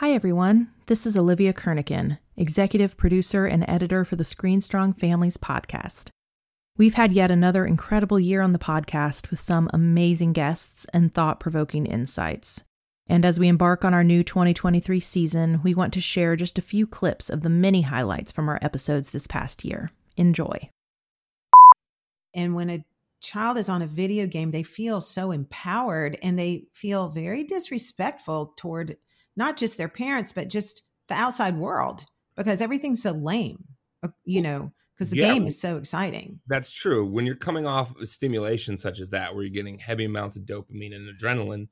Hi, everyone. This is Olivia Kernigan, executive producer and editor for the Screen Strong Families podcast. We've had yet another incredible year on the podcast with some amazing guests and thought provoking insights. And as we embark on our new 2023 season, we want to share just a few clips of the many highlights from our episodes this past year. Enjoy. And when a child is on a video game, they feel so empowered and they feel very disrespectful toward not just their parents, but just the outside world because everything's so lame, uh, you know, because the yeah, game is so exciting. That's true. When you're coming off a stimulation such as that, where you're getting heavy amounts of dopamine and adrenaline,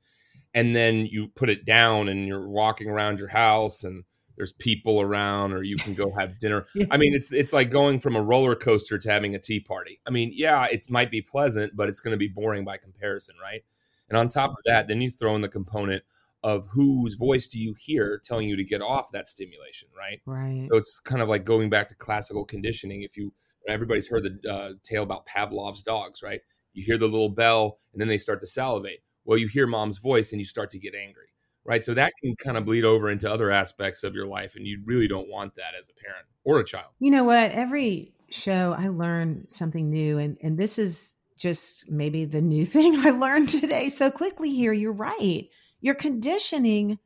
and then you put it down and you're walking around your house and there's people around or you can go have dinner. yeah. I mean, it's it's like going from a roller coaster to having a tea party. I mean, yeah, it might be pleasant, but it's going to be boring by comparison, right? And on top of that, then you throw in the component of whose voice do you hear telling you to get off that stimulation, right? Right. So it's kind of like going back to classical conditioning. If you everybody's heard the uh, tale about Pavlov's dogs, right? You hear the little bell and then they start to salivate. Well, you hear mom's voice and you start to get angry, right? So that can kind of bleed over into other aspects of your life, and you really don't want that as a parent or a child. You know what? Every show I learn something new, and and this is just maybe the new thing I learned today so quickly here. You're right you're conditioning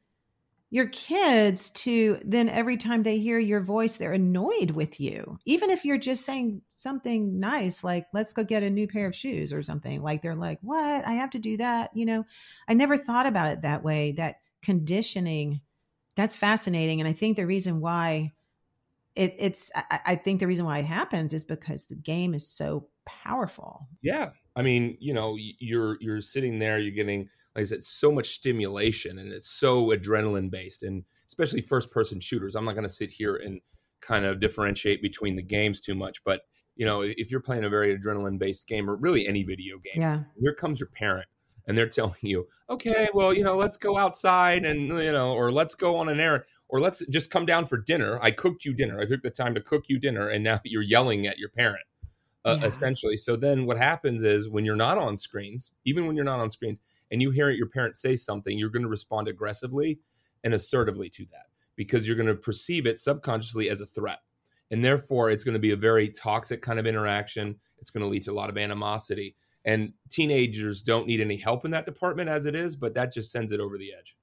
your kids to then every time they hear your voice they're annoyed with you. Even if you're just saying something nice like let's go get a new pair of shoes or something like they're like what? I have to do that you know? I never thought about it that way that conditioning that's fascinating and i think the reason why it, it's I, I think the reason why it happens is because the game is so powerful. Yeah. I mean you know you're you're sitting there you're getting like I said, so much stimulation and it's so adrenaline based, and especially first person shooters. I'm not going to sit here and kind of differentiate between the games too much, but you know, if you're playing a very adrenaline based game or really any video game, yeah. here comes your parent and they're telling you, okay, well, you know, let's go outside and, you know, or let's go on an errand or let's just come down for dinner. I cooked you dinner. I took the time to cook you dinner. And now you're yelling at your parent, uh, yeah. essentially. So then what happens is when you're not on screens, even when you're not on screens, and you hear your parents say something, you're going to respond aggressively and assertively to that because you're going to perceive it subconsciously as a threat. And therefore, it's going to be a very toxic kind of interaction. It's going to lead to a lot of animosity. And teenagers don't need any help in that department as it is, but that just sends it over the edge.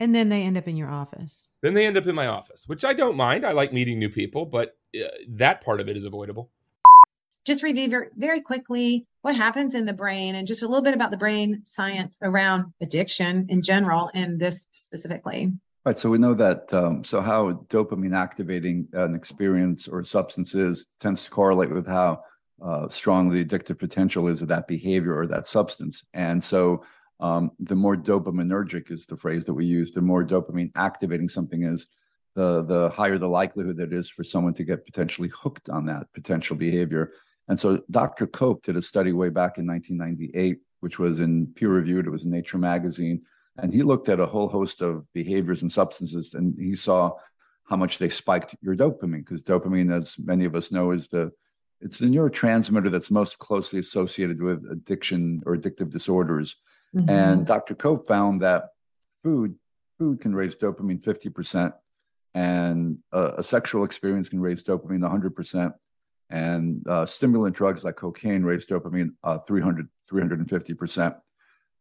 And then they end up in your office. Then they end up in my office, which I don't mind. I like meeting new people, but uh, that part of it is avoidable just review very, very quickly what happens in the brain and just a little bit about the brain science around addiction in general and this specifically. Right. So we know that. Um, so how dopamine activating an experience or substance is tends to correlate with how uh, strong the addictive potential is of that behavior or that substance. And so um, the more dopaminergic is the phrase that we use, the more dopamine activating something is, the the higher the likelihood that is for someone to get potentially hooked on that potential behavior. And so Dr. Koepp did a study way back in 1998, which was in peer reviewed. It was in Nature magazine. And he looked at a whole host of behaviors and substances, and he saw how much they spiked your dopamine, because dopamine, as many of us know, is the it's the neurotransmitter that's most closely associated with addiction or addictive disorders. Mm-hmm. And Dr. Koepp found that food food can raise dopamine 50%, and a, a sexual experience can raise dopamine 100%, and uh, stimulant drugs like cocaine raise dopamine uh, 300, 350%.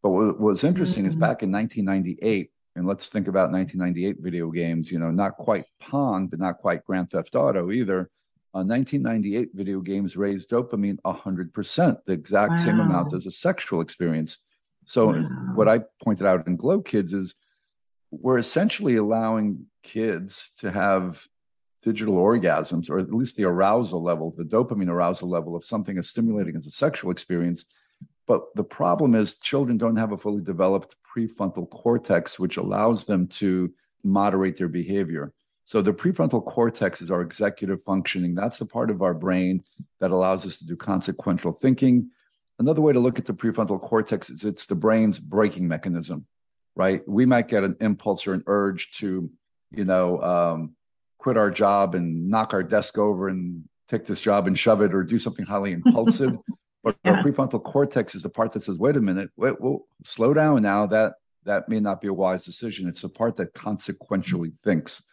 But what was interesting mm-hmm. is back in 1998, and let's think about 1998 video games, you know, not quite Pong, but not quite Grand Theft Auto either. Uh, 1998 video games raised dopamine 100%, the exact wow. same amount as a sexual experience. So, wow. what I pointed out in Glow Kids is we're essentially allowing kids to have digital orgasms, or at least the arousal level, the dopamine arousal level of something as stimulating as a sexual experience. But the problem is, children don't have a fully developed prefrontal cortex, which allows them to moderate their behavior. So, the prefrontal cortex is our executive functioning. That's the part of our brain that allows us to do consequential thinking. Another way to look at the prefrontal cortex is it's the brain's braking mechanism, right? We might get an impulse or an urge to, you know, um, quit our job and knock our desk over and take this job and shove it or do something highly impulsive. but yeah. our prefrontal cortex is the part that says, wait a minute, wait, well, slow down now. That that may not be a wise decision. It's the part that consequentially thinks.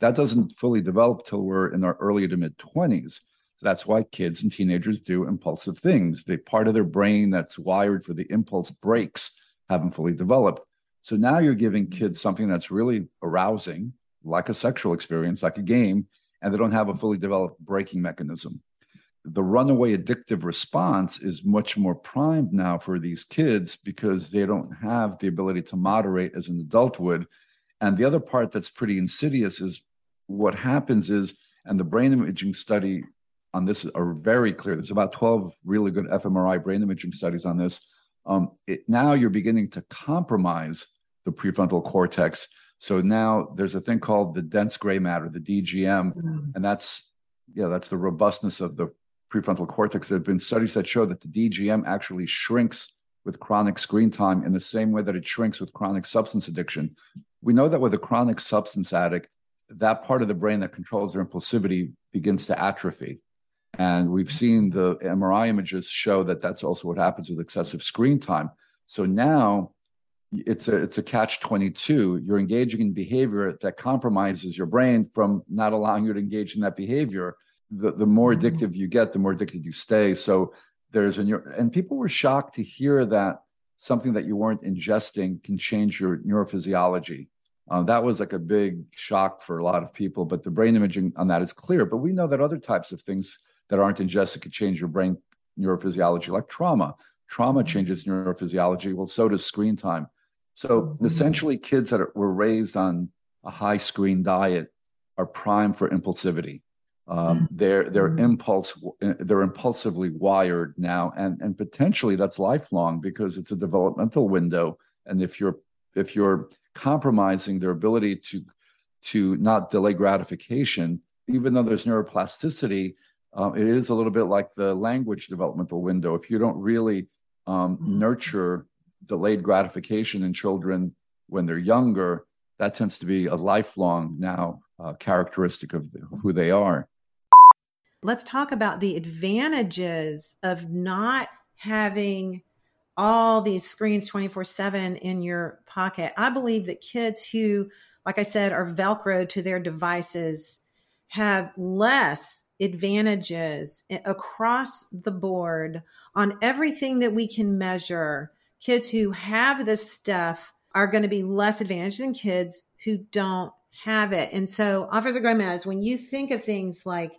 That doesn't fully develop till we're in our early to mid 20s. So that's why kids and teenagers do impulsive things. The part of their brain that's wired for the impulse brakes haven't fully developed. So now you're giving kids something that's really arousing, like a sexual experience, like a game, and they don't have a fully developed braking mechanism. The runaway addictive response is much more primed now for these kids because they don't have the ability to moderate as an adult would. And the other part that's pretty insidious is what happens is, and the brain imaging study on this are very clear. There's about 12 really good fMRI brain imaging studies on this. Um, it, now you're beginning to compromise the prefrontal cortex so now there's a thing called the dense gray matter, the DGM, mm. and that's yeah, that's the robustness of the prefrontal cortex. There have been studies that show that the DGM actually shrinks with chronic screen time in the same way that it shrinks with chronic substance addiction. We know that with a chronic substance addict, that part of the brain that controls their impulsivity begins to atrophy. And we've seen the MRI images show that that's also what happens with excessive screen time. So now it's a it's a catch 22 you're engaging in behavior that compromises your brain from not allowing you to engage in that behavior. The, the more mm-hmm. addictive you get the more addicted you stay. So there's a and people were shocked to hear that something that you weren't ingesting can change your neurophysiology. Uh, that was like a big shock for a lot of people but the brain imaging on that is clear. But we know that other types of things that aren't ingested could change your brain neurophysiology like trauma. Trauma mm-hmm. changes neurophysiology. Well so does screen time so mm-hmm. essentially, kids that are, were raised on a high screen diet are primed for impulsivity. Um, mm-hmm. They're they're mm-hmm. impulse they're impulsively wired now, and and potentially that's lifelong because it's a developmental window. And if you're if you're compromising their ability to to not delay gratification, even though there's neuroplasticity, um, it is a little bit like the language developmental window. If you don't really um, mm-hmm. nurture delayed gratification in children when they're younger, that tends to be a lifelong now uh, characteristic of who they are. Let's talk about the advantages of not having all these screens 24 7 in your pocket. I believe that kids who, like I said, are Velcro to their devices have less advantages across the board on everything that we can measure kids who have this stuff are going to be less advantaged than kids who don't have it. And so, Officer Gomez, when you think of things like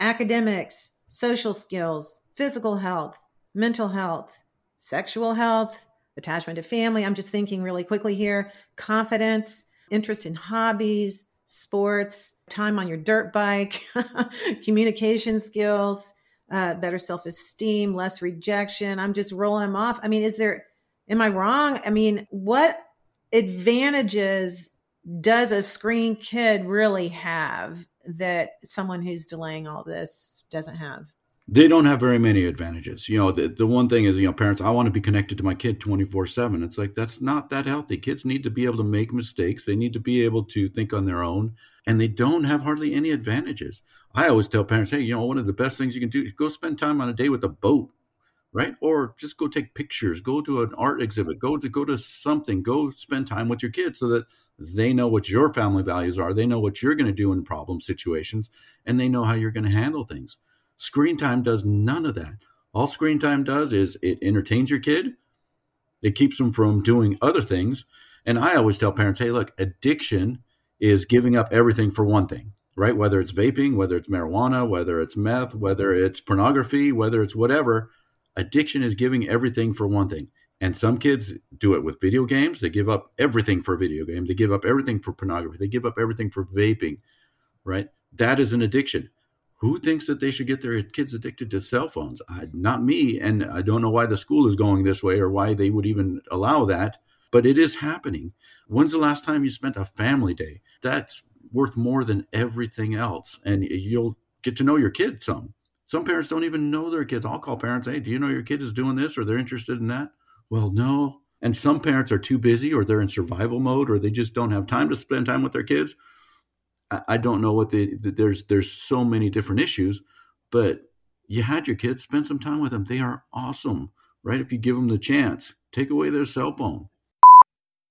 academics, social skills, physical health, mental health, sexual health, attachment to family, I'm just thinking really quickly here, confidence, interest in hobbies, sports, time on your dirt bike, communication skills, uh, better self esteem, less rejection. I'm just rolling them off. I mean, is there Am I wrong? I mean, what advantages does a screen kid really have that someone who's delaying all this doesn't have? They don't have very many advantages. You know, the, the one thing is, you know, parents, I want to be connected to my kid 24 7. It's like, that's not that healthy. Kids need to be able to make mistakes. They need to be able to think on their own, and they don't have hardly any advantages. I always tell parents, hey, you know, one of the best things you can do is go spend time on a day with a boat right? Or just go take pictures go to an art exhibit go to go to something go spend time with your kids so that they know what your family values are they know what you're going to do in problem situations and they know how you're going to handle things. Screen time does none of that. All screen time does is it entertains your kid it keeps them from doing other things and i always tell parents hey look addiction is giving up everything for one thing right? Whether it's vaping whether it's marijuana whether it's meth whether it's pornography whether it's whatever addiction is giving everything for one thing. And some kids do it with video games. They give up everything for a video game. They give up everything for pornography. They give up everything for vaping, right? That is an addiction. Who thinks that they should get their kids addicted to cell phones? I, not me. And I don't know why the school is going this way or why they would even allow that, but it is happening. When's the last time you spent a family day? That's worth more than everything else. And you'll get to know your kid some. Some parents don't even know their kids. I'll call parents, hey, do you know your kid is doing this or they're interested in that? Well, no. And some parents are too busy or they're in survival mode or they just don't have time to spend time with their kids. I, I don't know what the, the, there's there's so many different issues, but you had your kids spend some time with them. They are awesome, right? If you give them the chance, take away their cell phone.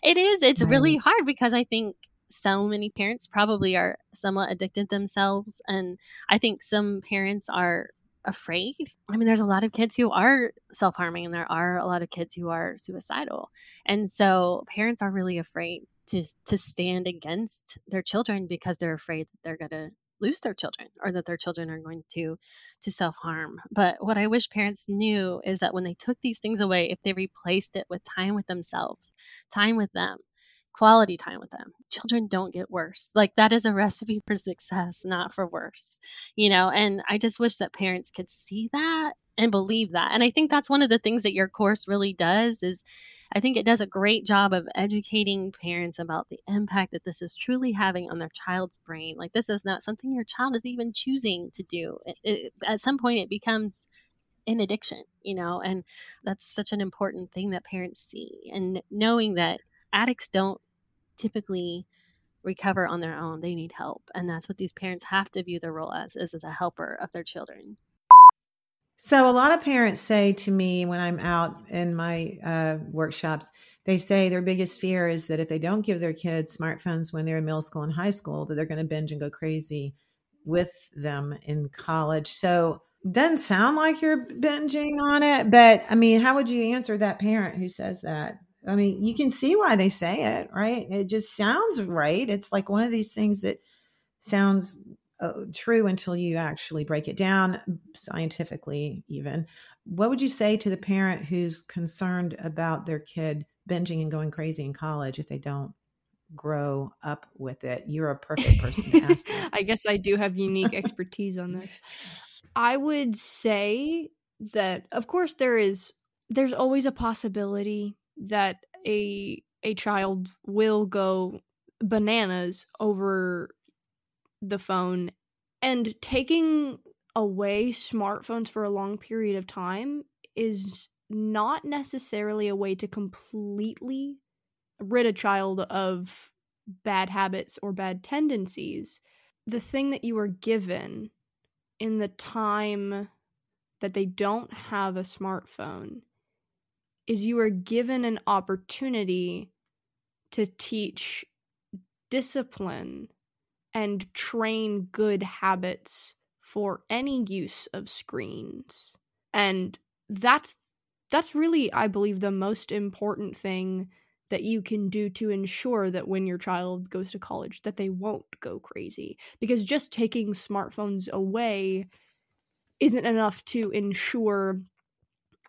It is. It's really mm-hmm. hard because I think so many parents probably are somewhat addicted themselves. And I think some parents are afraid. I mean, there's a lot of kids who are self harming, and there are a lot of kids who are suicidal. And so parents are really afraid to, to stand against their children because they're afraid that they're going to lose their children or that their children are going to to self harm. But what I wish parents knew is that when they took these things away, if they replaced it with time with themselves, time with them, quality time with them, children don't get worse. Like that is a recipe for success, not for worse. You know, and I just wish that parents could see that and believe that. And I think that's one of the things that your course really does is I think it does a great job of educating parents about the impact that this is truly having on their child's brain. Like this is not something your child is even choosing to do. It, it, at some point, it becomes an addiction, you know, and that's such an important thing that parents see. And knowing that addicts don't typically recover on their own, they need help, and that's what these parents have to view their role as, is as a helper of their children. So a lot of parents say to me when I'm out in my uh, workshops, they say their biggest fear is that if they don't give their kids smartphones when they're in middle school and high school, that they're going to binge and go crazy with them in college. So doesn't sound like you're binging on it, but I mean, how would you answer that parent who says that? I mean, you can see why they say it, right? It just sounds right. It's like one of these things that sounds uh, true until you actually break it down scientifically even what would you say to the parent who's concerned about their kid binging and going crazy in college if they don't grow up with it you're a perfect person to ask. I guess I do have unique expertise on this. I would say that of course there is there's always a possibility that a a child will go bananas over the phone and taking away smartphones for a long period of time is not necessarily a way to completely rid a child of bad habits or bad tendencies. The thing that you are given in the time that they don't have a smartphone is you are given an opportunity to teach discipline and train good habits for any use of screens. And that's that's really I believe the most important thing that you can do to ensure that when your child goes to college that they won't go crazy because just taking smartphones away isn't enough to ensure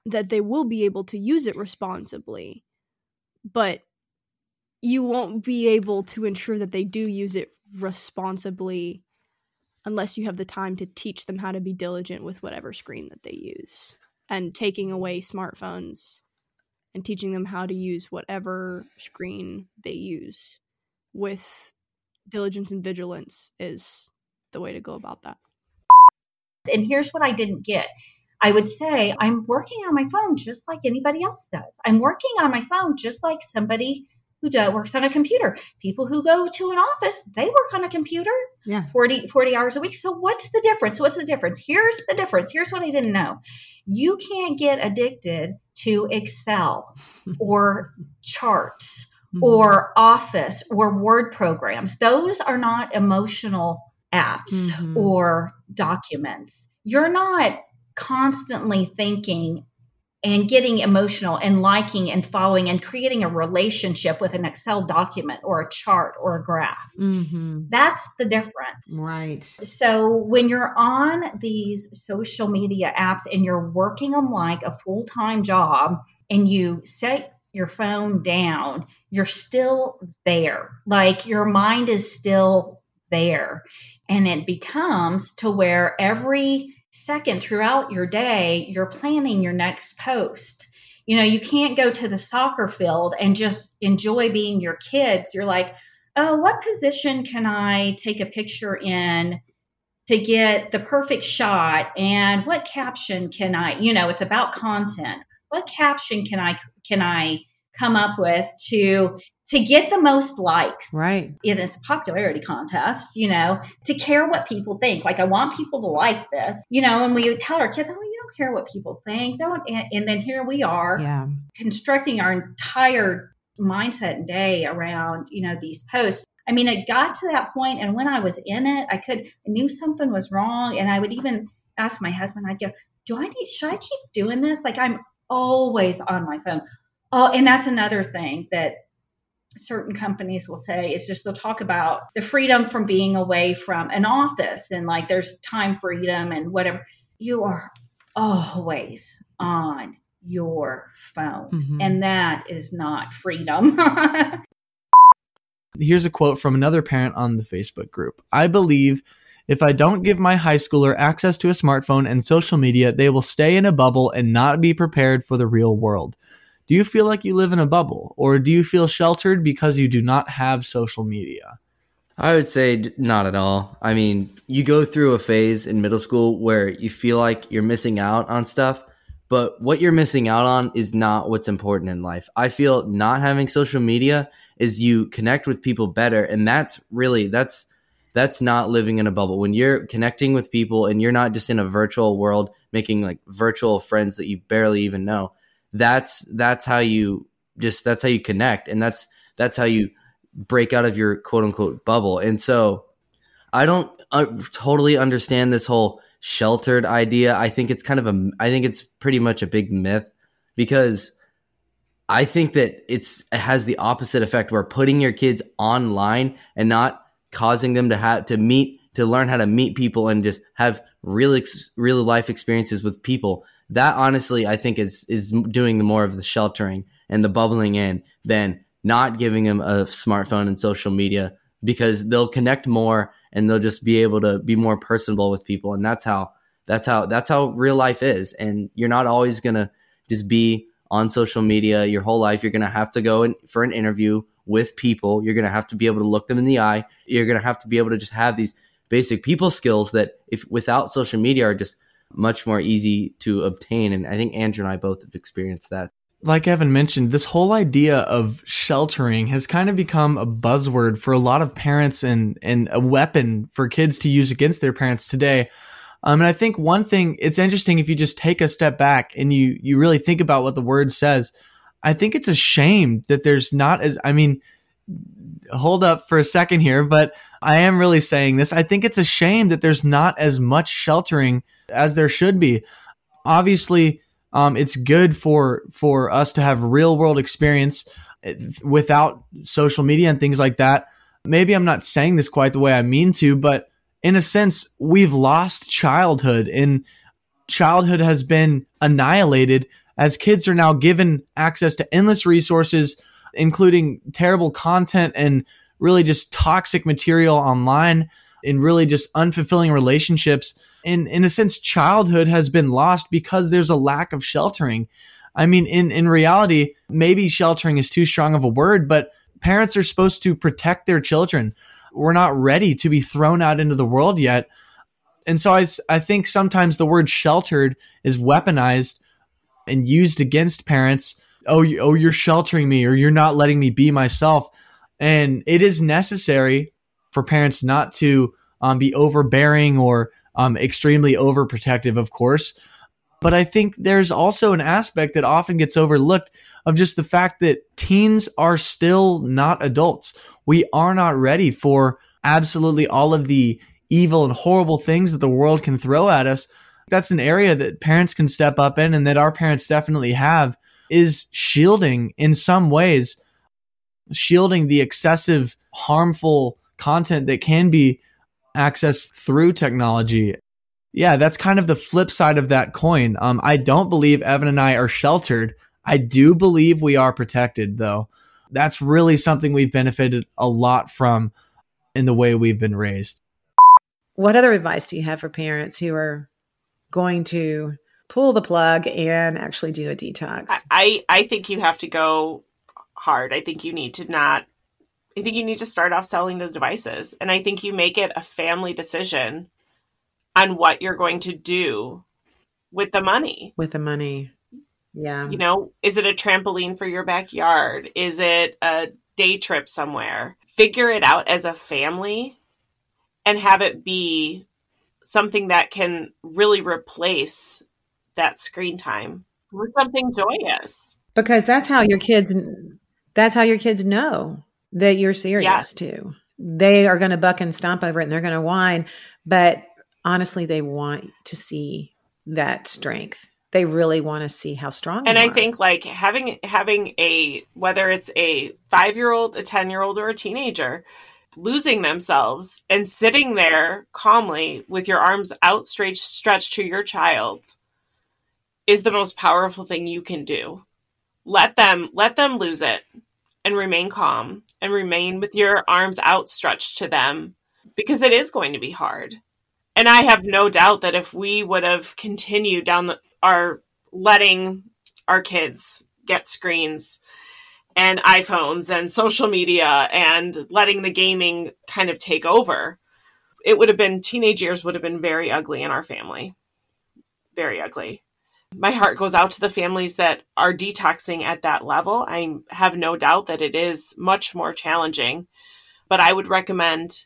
that they will be able to use it responsibly but you won't be able to ensure that they do use it responsibly unless you have the time to teach them how to be diligent with whatever screen that they use and taking away smartphones and teaching them how to use whatever screen they use with diligence and vigilance is the way to go about that. And here's what I didn't get. I would say, I'm working on my phone just like anybody else does. I'm working on my phone just like somebody who does, works on a computer. People who go to an office, they work on a computer yeah 40, 40 hours a week. So what's the difference? What's the difference? Here's the difference. Here's what I didn't know. You can't get addicted to Excel or charts Mhm. or Office or Word programs. Those are not emotional apps Mhm. or documents. You're not constantly thinking and getting emotional and liking and following and creating a relationship with an Excel document or a chart or a graph. Mhm. That's the difference. right So when you're on these social media apps and you're working them like a full time job and you set your phone down, you're still there. Like your mind is still there. And it becomes to where every second throughout your day, you're planning your next post. You know, you can't go to the soccer field and just enjoy being your kids. You're like, oh, what position can I take a picture in to get the perfect shot? And what caption can I, you know, it's about content. What caption can I can I come up with to to get the most likes? right It is a popularity contest, you know, to care what people think. Like I want people to like this, you know, and we tell our kids, oh, you don't care what people think. Don't and, and then here we are yeah constructing our entire mindset and day around, you know, these posts. I mean, it got to that point, and when I was in it, I could I knew something was wrong, and I would even ask my husband. I'd go, "Do I need? Should I keep doing this? Like I'm always on my phone." Oh, and that's another thing that certain companies will say is just they'll talk about the freedom from being away from an office and like there's time freedom and whatever. You are always on your phone, Mhm. and that is not freedom. Here's a quote from another parent on the Facebook group. I believe if I don't give my high schooler access to a smartphone and social media, they will stay in a bubble and not be prepared for the real world. Do you feel like you live in a bubble, or do you feel sheltered because you do not have social media? I would say not at all. I mean, you go through a phase in middle school where you feel like you're missing out on stuff, but what you're missing out on is not what's important in life. I feel not having social media is you connect with people better and that's really that's that's not living in a bubble. When you're connecting with people and you're not just in a virtual world making like virtual friends that you barely even know. That's that's how you just that's how you connect and that's that's how you break out of your quote unquote bubble. And so I don't uh, totally understand this whole sheltered idea. I think it's kind of a, I think it's pretty much a big myth because I think that it's, it has the opposite effect where putting your kids online and not causing them to have to meet, to learn how to meet people and just have real, ex, real life experiences with people. That honestly, I think is, is doing more of the sheltering and the bubbling in than not giving them a smartphone and social media because they'll connect more and they'll just be able to be more personable with people. And that's how that's how that's how real life is. And you're not always going to just be on social media your whole life. You're going to have to go in for an interview with people. You're going to have to be able to look them in the eye. You're going to have to be able to just have these basic people skills that if without social media are just much more easy to obtain and i think andrew and i both have experienced that like Evan mentioned, this whole idea of sheltering has kind of become a buzzword for a lot of parents and, and a weapon for kids to use against their parents today. Um, and I think one thing, it's interesting if you just take a step back and you, you really think about what the word says. I think it's a shame that there's not as, I mean, hold up for a second here, but I am really saying this. I think it's a shame that there's not as much sheltering as there should be. Obviously, um, it's good for for us to have real world experience eh, without social media and things like that. Maybe I'm not saying this quite the way I mean to, but in a sense, we've lost childhood, and childhood has been annihilated as kids are now given access to endless resources, including terrible content and really just toxic material online and really just unfulfilling relationships. In in a sense childhood has been lost because there's a lack of sheltering. I mean in in reality maybe sheltering is too strong of a word but parents are supposed to protect their children. We're not ready to be thrown out into the world yet. And so I, I think sometimes the word sheltered is weaponized and used against parents oh you, oh you're sheltering me or you're not letting me be myself and it is necessary for parents not to um, be overbearing or um, extremely overprotective, of course. But I think there's also an aspect that often gets overlooked of just the fact that teens are still not adults. We are not ready for absolutely all of the evil and horrible things that the world can throw at us. That's an area that parents can step up in and that our parents definitely have is shielding in some ways, shielding the excessive harmful content that can be accessed through technology. Yeah, that's kind of the flip side of that coin. Um, I don't believe Evan and I are sheltered. I do believe we are protected, though. That's really something we've benefited a lot from in the way we've been raised. What other advice do you have for parents who are going to pull the plug and actually do a detox? I, I think you have to go hard. I think you need to not I think you need to start off selling the devices. And I think you make it a family decision on what you're going to do with the money. With the money. Yeah. You know, is it a trampoline for your backyard? Is it a day trip somewhere? Figure it out as a family and have it be something that can really replace that screen time with something joyous. Because that's how your kids That's how your kids know that you're serious Yes. too. They are going to buck and stomp over it and they're going to whine, but honestly, they want to see that strength. They really want to see how strong. and i are. think like having having a whether it's a five year old a ten year old or a teenager losing themselves and sitting there calmly with your arms outstretched stretched to your child is the most powerful thing you can do let them let them lose it and remain calm and remain with your arms outstretched to them because it is going to be hard and i have no doubt that if we would have continued down the, our letting our kids get screens and iPhones and social media and letting the gaming kind of take over, it would have been teenage years would have been very ugly in our family. Very ugly. My heart goes out to the families that are detoxing at that level. I have no doubt that it is much more challenging, but I would recommend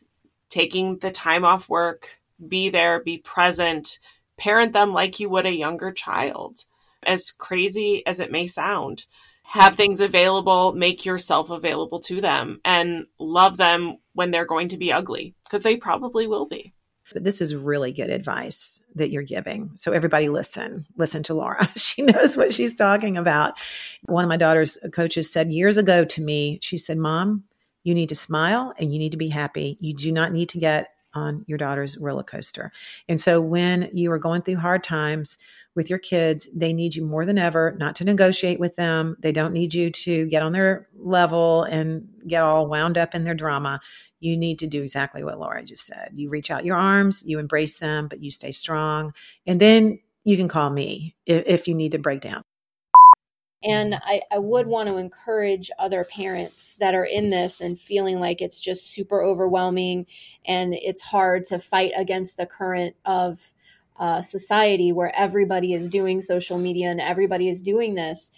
taking the time off work, be there, be present, parent them like you would a younger child. As crazy as it may sound, have things available, make yourself available to them, and love them when they're going to be ugly, because they probably will be. This is really good advice that you're giving. So everybody listen, listen to Laura. She knows what she's talking about. One of my daughter's coaches said years ago to me, she said, "Mom, you need to smile and you need to be happy. You do not need to get on your daughter's roller coaster." And so when you are going through hard times with your kids, they need you more than ever not to negotiate with them. They don't need you to get on their level and get all wound up in their drama you need to do exactly what Laura just said. You reach out your arms, you embrace them, but you stay strong. And then you can call me if, if you need to break down. And I, I would want to encourage other parents that are in this and feeling like it's just super overwhelming and it's hard to fight against the current of uh, society where everybody is doing social media and everybody is doing this.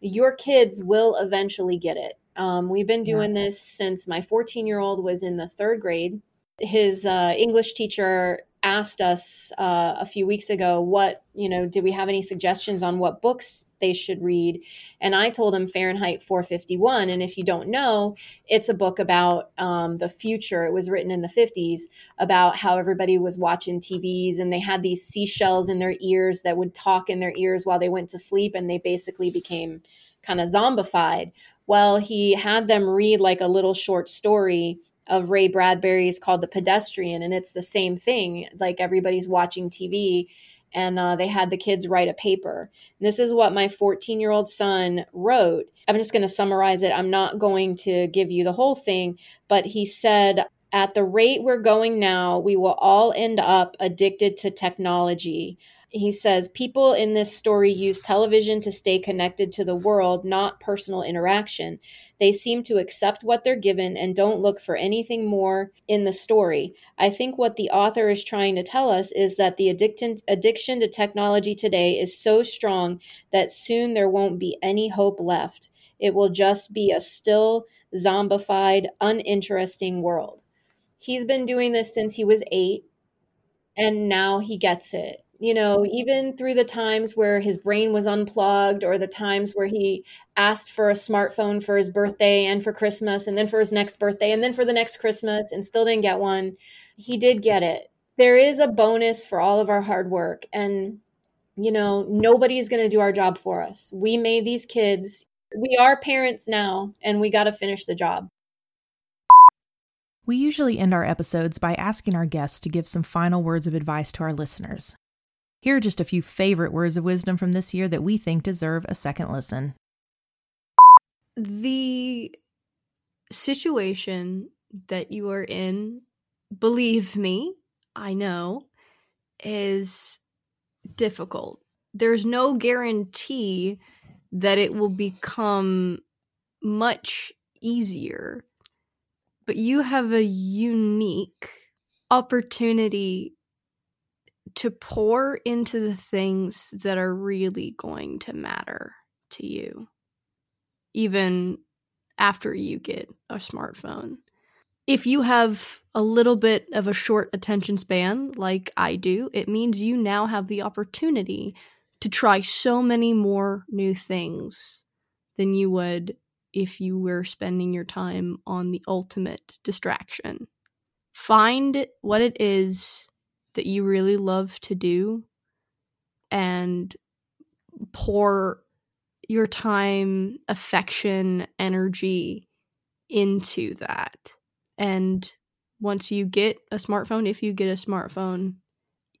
Your kids will eventually get it. Um, we've been doing this since my 14 year old was in the third grade. His uh, English teacher asked us uh, a few weeks ago what you know did we have any suggestions on what books they should read? And i told him fahrenheit 451 and if you don't know it's a book about um, the future. It was written in the 50s about how everybody was watching tvs and they had these seashells in their ears that would talk in their ears while they went to sleep and they basically became kind of zombified well he had them read like a little short story of Ray Bradbury's called The Pedestrian, and it's the same thing. Like everybody's watching TV, and uh, they had the kids write a paper. And this is what my 14 year old son wrote. I'm just going to summarize it. I'm not going to give you the whole thing, but he said, At the rate we're going now, we will all end up addicted to technology. He says people in this story use television to stay connected to the world, not personal interaction. They seem to accept what they're given and don't look for anything more in the story. I think what the author is trying to tell us is that the addiction, to technology today is so strong that soon there won't be any hope left. It will just be a still, zombified, uninteresting world. He's been doing this since he was eight, and now he gets it you know, even through the times where his brain was unplugged or the times where he asked for a smartphone for his birthday and for Christmas and then for his next birthday and then for the next Christmas and still didn't get one, he did get it. There is a bonus for all of our hard work. And, you know, nobody's going to do our job for us. We made these kids. We are parents now, and we got to finish the job. We usually end our episodes by asking our guests to give some final words of advice to our listeners. Here are just a few favorite words of wisdom from this year that we think deserve a second listen. The situation that you are in, believe me, I know, is difficult. There's no guarantee that it will become much easier, but you have a unique opportunity to pour into the things that are really going to matter to you, even after you get a smartphone. If you have a little bit of a short attention span, like I do, it means you now have the opportunity to try so many more new things than you would if you were spending your time on the ultimate distraction. Find what it is that you really love to do and pour your time, affection, energy into that. And once you get a smartphone, if you get a smartphone,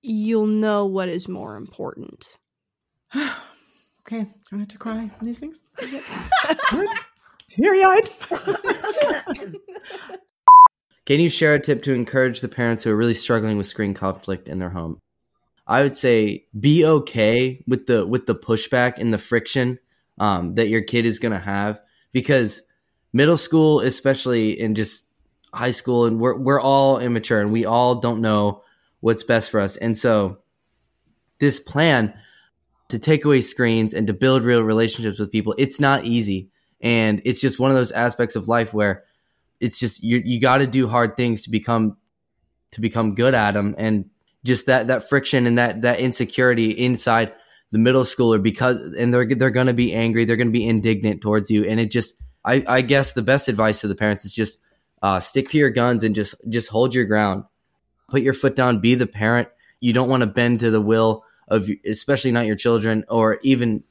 you'll know what is more important. okay, I don't have to cry on these things. Teary eyed. Can you share a tip to encourage the parents who are really struggling with screen conflict in their home? I would say be okay with the with the pushback and the friction um, that your kid is going to have because middle school, especially in just high school, and we're we're all immature and we all don't know what's best for us. And so, this plan to take away screens and to build real relationships with people, it's not easy, and it's just one of those aspects of life where it's just you you got to do hard things to become to become good at them, and just that that friction and that that insecurity inside the middle schooler because and they're they're going to be angry they're going to be indignant towards you. And it just I, I guess the best advice to the parents is just uh, stick to your guns and just just hold your ground. Put your foot down be the parent. You don't want to bend to the will of especially not your children or even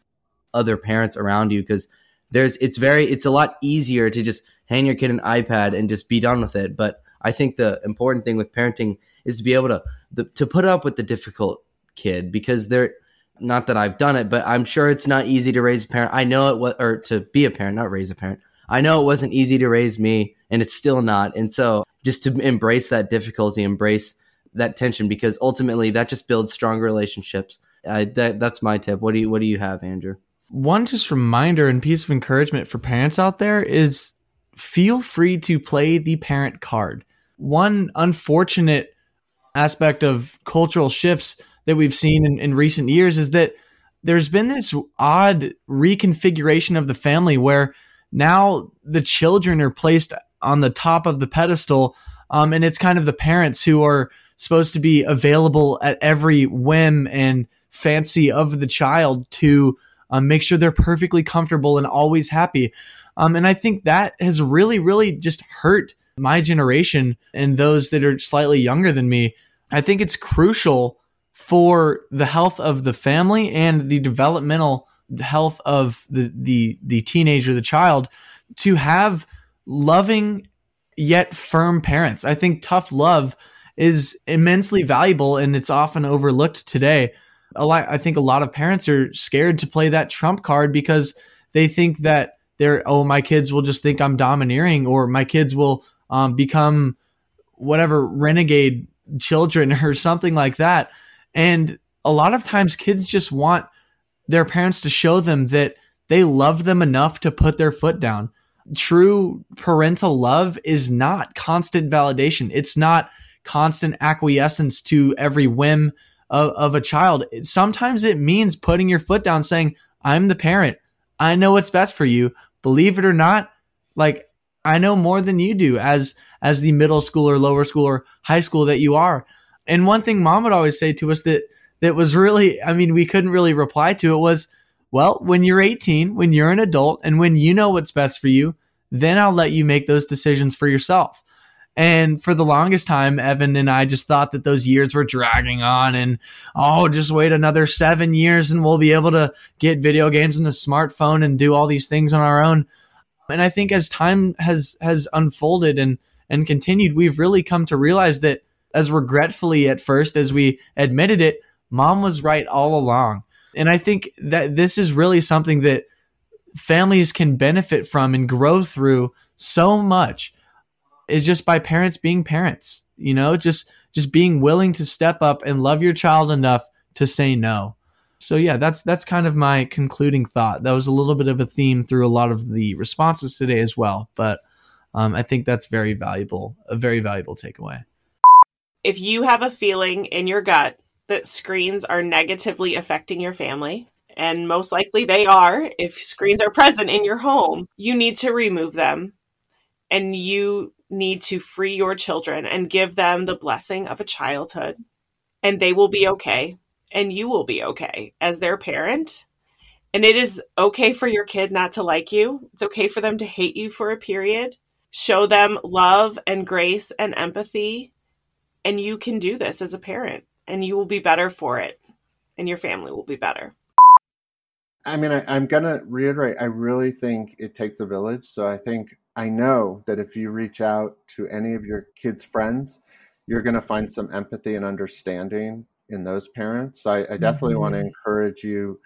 other parents around you because there's it's very it's a lot easier to just hand your kid an ipad and just be done with it but i think the important thing with parenting is to be able to the, to put up with the difficult kid because they're not that I've done it, but I'm sure it's not easy to raise a parent. I know it was, or to be a parent, not raise a parent. I know it wasn't easy to raise me, and it's still not. And so, just to embrace that difficulty, embrace that tension, because ultimately that just builds stronger relationships. I, that that's my tip. What do you What do you have, Andrew? One just reminder and piece of encouragement for parents out there is feel free to play the parent card. One unfortunate aspect of cultural shifts that we've seen in, in recent years is that there's been this odd reconfiguration of the family where now the children are placed on the top of the pedestal um, and it's kind of the parents who are supposed to be available at every whim and fancy of the child to um, make sure they're perfectly comfortable and always happy um, and i think that has really really just hurt my generation and those that are slightly younger than me I think it's crucial for the health of the family and the developmental health of the the the teenager, the child, to have loving yet firm parents. I think tough love is immensely valuable and it's often overlooked today. A lot, I think a lot of parents are scared to play that trump card because they think that they're oh my kids will just think I'm domineering or my kids will um, become whatever renegade children or something like that. And a lot of times kids just want their parents to show them that they love them enough to put their foot down. True parental love is not constant validation. It's not constant acquiescence to every whim of, of a child. Sometimes it means putting your foot down, saying, I'm the parent. I know what's best for you. Believe it or not, like I know more than you do as as the middle school or lower school or high school that you are. And one thing mom would always say to us that that was really I mean we couldn't really reply to it was well, when you're 18, when you're an adult and when you know what's best for you, then I'll let you make those decisions for yourself. And for the longest time, Evan and I just thought that those years were dragging on and, oh, just wait another seven years and we'll be able to get video games and a smartphone and do all these things on our own. And I think as time has has unfolded and and continued, we've really come to realize that as regretfully at first as we admitted it, mom was right all along. And I think that this is really something that families can benefit from and grow through so much is just by parents being parents, you know, just just being willing to step up and love your child enough to say no. So yeah, that's that's kind of my concluding thought. That was a little bit of a theme through a lot of the responses today as well, but um, I think that's very valuable, a very valuable takeaway. If you have a feeling in your gut that screens are negatively affecting your family, and most likely they are, if screens are present in your home, you need to remove them, and you need to free your children and give them the blessing of a childhood, and they will be okay and you will be okay as their parent. And it is okay for your kid not to like you. It's okay for them to hate you for a period. Show them love and grace and empathy. And you can do this as a parent, and you will be better for it, and your family will be better. I mean, I, I'm going to reiterate, I really think it takes a village. So I think I know that if you reach out to any of your kids' friends, you're going to find some empathy and understanding in those parents. I, I definitely mm-hmm. want to encourage you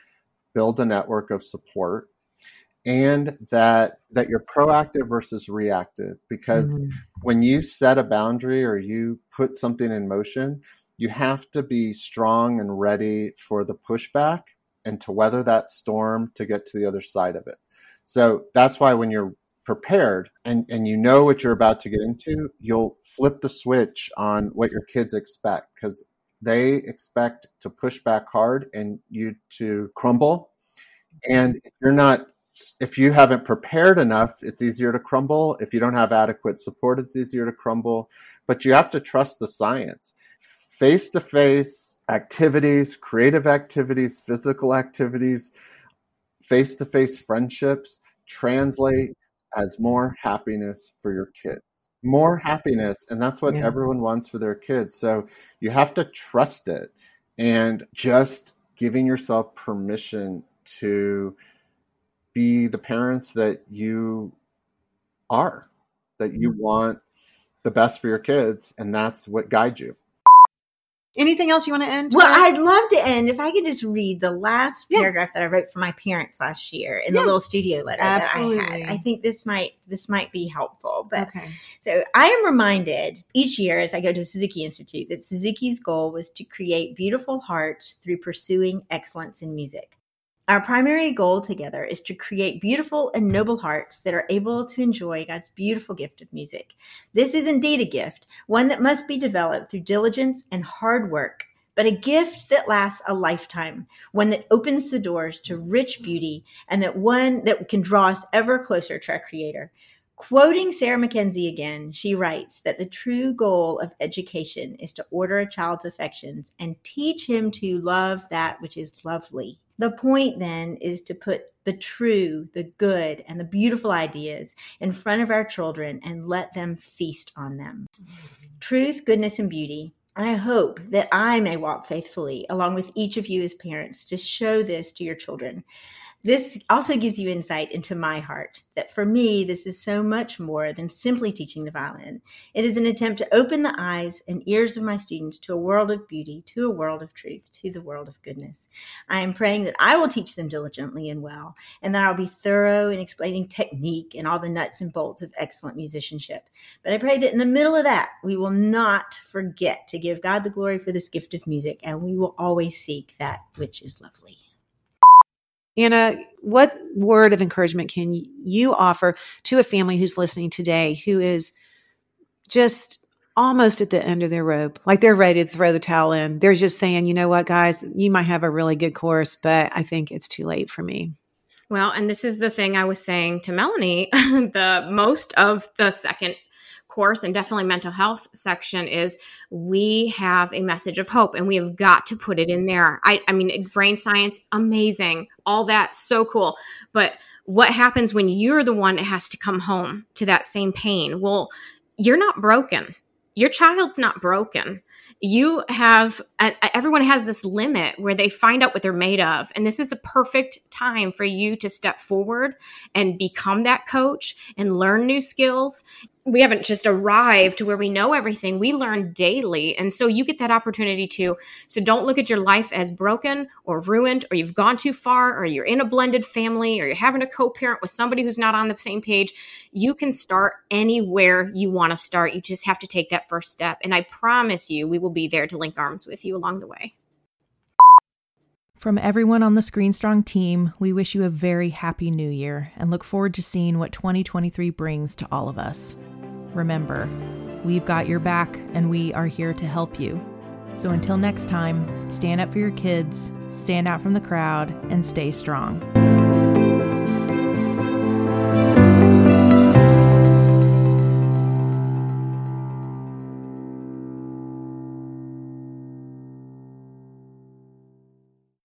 build a network of support and that that you're proactive versus reactive because mm-hmm. when you set a boundary or you put something in motion you have to be strong and ready for the pushback and to weather that storm to get to the other side of it so that's why when you're prepared and, and you know what you're about to get into you'll flip the switch on what your kids expect because they expect to push back hard and you to crumble. And if you're not, if you haven't prepared enough, it's easier to crumble. If you don't have adequate support, it's easier to crumble. But you have to trust the science. Face to face activities, creative activities, physical activities, face to face friendships translate as more happiness for your kids more happiness and that's what yeah. everyone wants for their kids so you have to trust it and just giving yourself permission to be the parents that you are that you mm-hmm. want the best for your kids and that's what guides you Anything else you want to end? Well, I'd love to end if I could just read the last yeah. paragraph that I wrote for my parents last year in yeah. the little studio letter Absolutely. that I had. I think this might this might be helpful. But okay. so I am reminded each year as I go to Suzuki Institute that Suzuki's goal was to create beautiful hearts through pursuing excellence in music. Our primary goal together is to create beautiful and noble hearts that are able to enjoy God's beautiful gift of music. This is indeed a gift, one that must be developed through diligence and hard work, but a gift that lasts a lifetime, one that opens the doors to rich beauty, and that one that can draw us ever closer to our Creator. Quoting Sarah Mackenzie again, she writes that the true goal of education is to order a child's affections and teach him to love that which is lovely. The point then is to put the true, the good, and the beautiful ideas in front of our children and let them feast on them. Truth, goodness, and beauty. I hope that I may walk faithfully along with each of you as parents to show this to your children. This also gives you insight into my heart that for me, this is so much more than simply teaching the violin. It is an attempt to open the eyes and ears of my students to a world of beauty, to a world of truth, to the world of goodness. I am praying that I will teach them diligently and well, and that I'll be thorough in explaining technique and all the nuts and bolts of excellent musicianship. But I pray that in the middle of that, we will not forget to give God the glory for this gift of music, and we will always seek that which is lovely. Anna, what word of encouragement can you offer to a family who's listening today who is just almost at the end of their rope? Like they're ready to throw the towel in. They're just saying, you know what, guys, you might have a really good course, but I think it's too late for me. Well, and this is the thing I was saying to Melanie. the most of the second course and definitely mental health section is we have a message of hope and we have got to put it in there. I, I mean, brain science, amazing, all that, so cool. But what happens when you're the one that has to come home to that same pain? Well, you're not broken. Your child's not broken you have everyone has this limit where they find out what they're made of and this is a perfect time for you to step forward and become that coach and learn new skills we haven't just arrived to where we know everything. We learn daily. And so you get that opportunity too. So don't look at your life as broken or ruined or you've gone too far or you're in a blended family or you're having a co-parent with somebody who's not on the same page. You can start anywhere you want to start. You just have to take that first step. And I promise you, we will be there to link arms with you along the way. From everyone on the ScreenStrong team, we wish you a very happy new year and look forward to seeing what 2023 brings to all of us. Remember, we've got your back and we are here to help you. So until next time, stand up for your kids, stand out from the crowd, and stay strong.